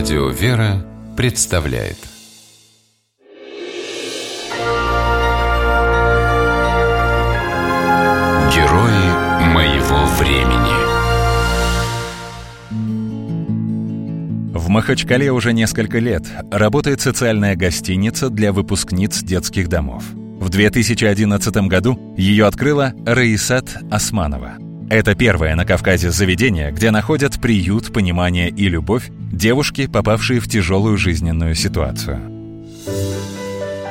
Радио «Вера» представляет. Герои моего времени. В Махачкале уже несколько лет работает социальная гостиница для выпускниц детских домов. В 2011 году ее открыла Раисат Османова – это первое на Кавказе заведение, где находят приют, понимание и любовь девушки, попавшие в тяжелую жизненную ситуацию.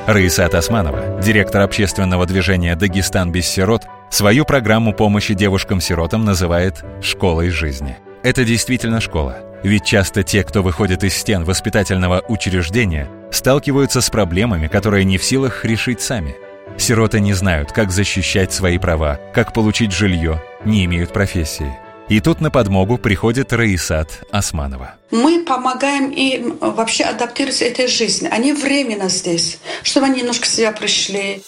Раиса Османова, директор общественного движения «Дагестан без сирот», свою программу помощи девушкам-сиротам называет «школой жизни». Это действительно школа, ведь часто те, кто выходит из стен воспитательного учреждения, сталкиваются с проблемами, которые не в силах решить сами – Сироты не знают, как защищать свои права, как получить жилье, не имеют профессии. И тут на подмогу приходит Раисат Османова. Мы помогаем им вообще адаптироваться этой жизни. Они временно здесь, чтобы они немножко себя пришли.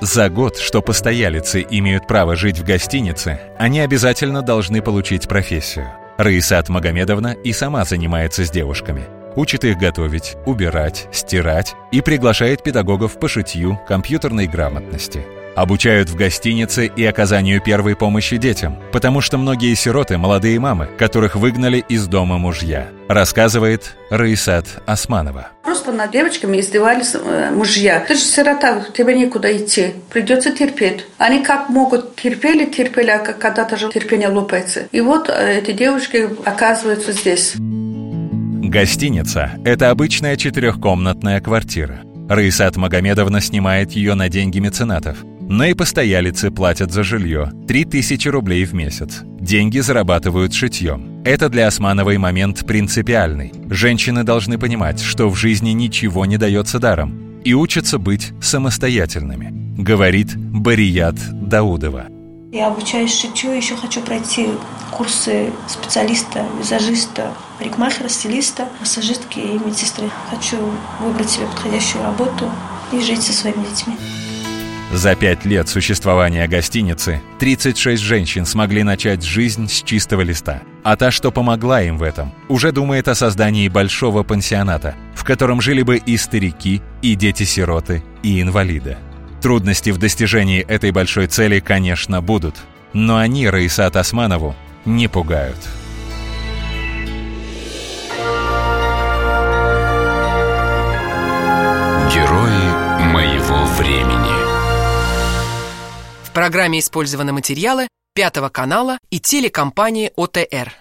За год, что постоялицы имеют право жить в гостинице, они обязательно должны получить профессию. Раисат Магомедовна и сама занимается с девушками – учит их готовить, убирать, стирать и приглашает педагогов по шитью, компьютерной грамотности. Обучают в гостинице и оказанию первой помощи детям, потому что многие сироты – молодые мамы, которых выгнали из дома мужья, рассказывает Раисат Османова. Просто над девочками издевались э, мужья. Ты же сирота, тебе некуда идти, придется терпеть. Они как могут терпели, терпели, а когда-то же терпение лопается. И вот э, эти девушки оказываются здесь. Гостиница – это обычная четырехкомнатная квартира. Раисат Магомедовна снимает ее на деньги меценатов. Но и постоялицы платят за жилье – 3000 рублей в месяц. Деньги зарабатывают шитьем. Это для Османовой момент принципиальный. Женщины должны понимать, что в жизни ничего не дается даром и учатся быть самостоятельными, говорит Барият Даудова. Я обучаюсь шитью, еще хочу пройти курсы специалиста, визажиста, парикмахера, стилиста, массажистки и медсестры. Хочу выбрать себе подходящую работу и жить со своими детьми. За пять лет существования гостиницы 36 женщин смогли начать жизнь с чистого листа. А та, что помогла им в этом, уже думает о создании большого пансионата, в котором жили бы и старики, и дети-сироты, и инвалиды. Трудности в достижении этой большой цели, конечно, будут, но они Раисат Османову не пугают. Герои моего времени программе использованы материалы Пятого канала и телекомпании ОТР.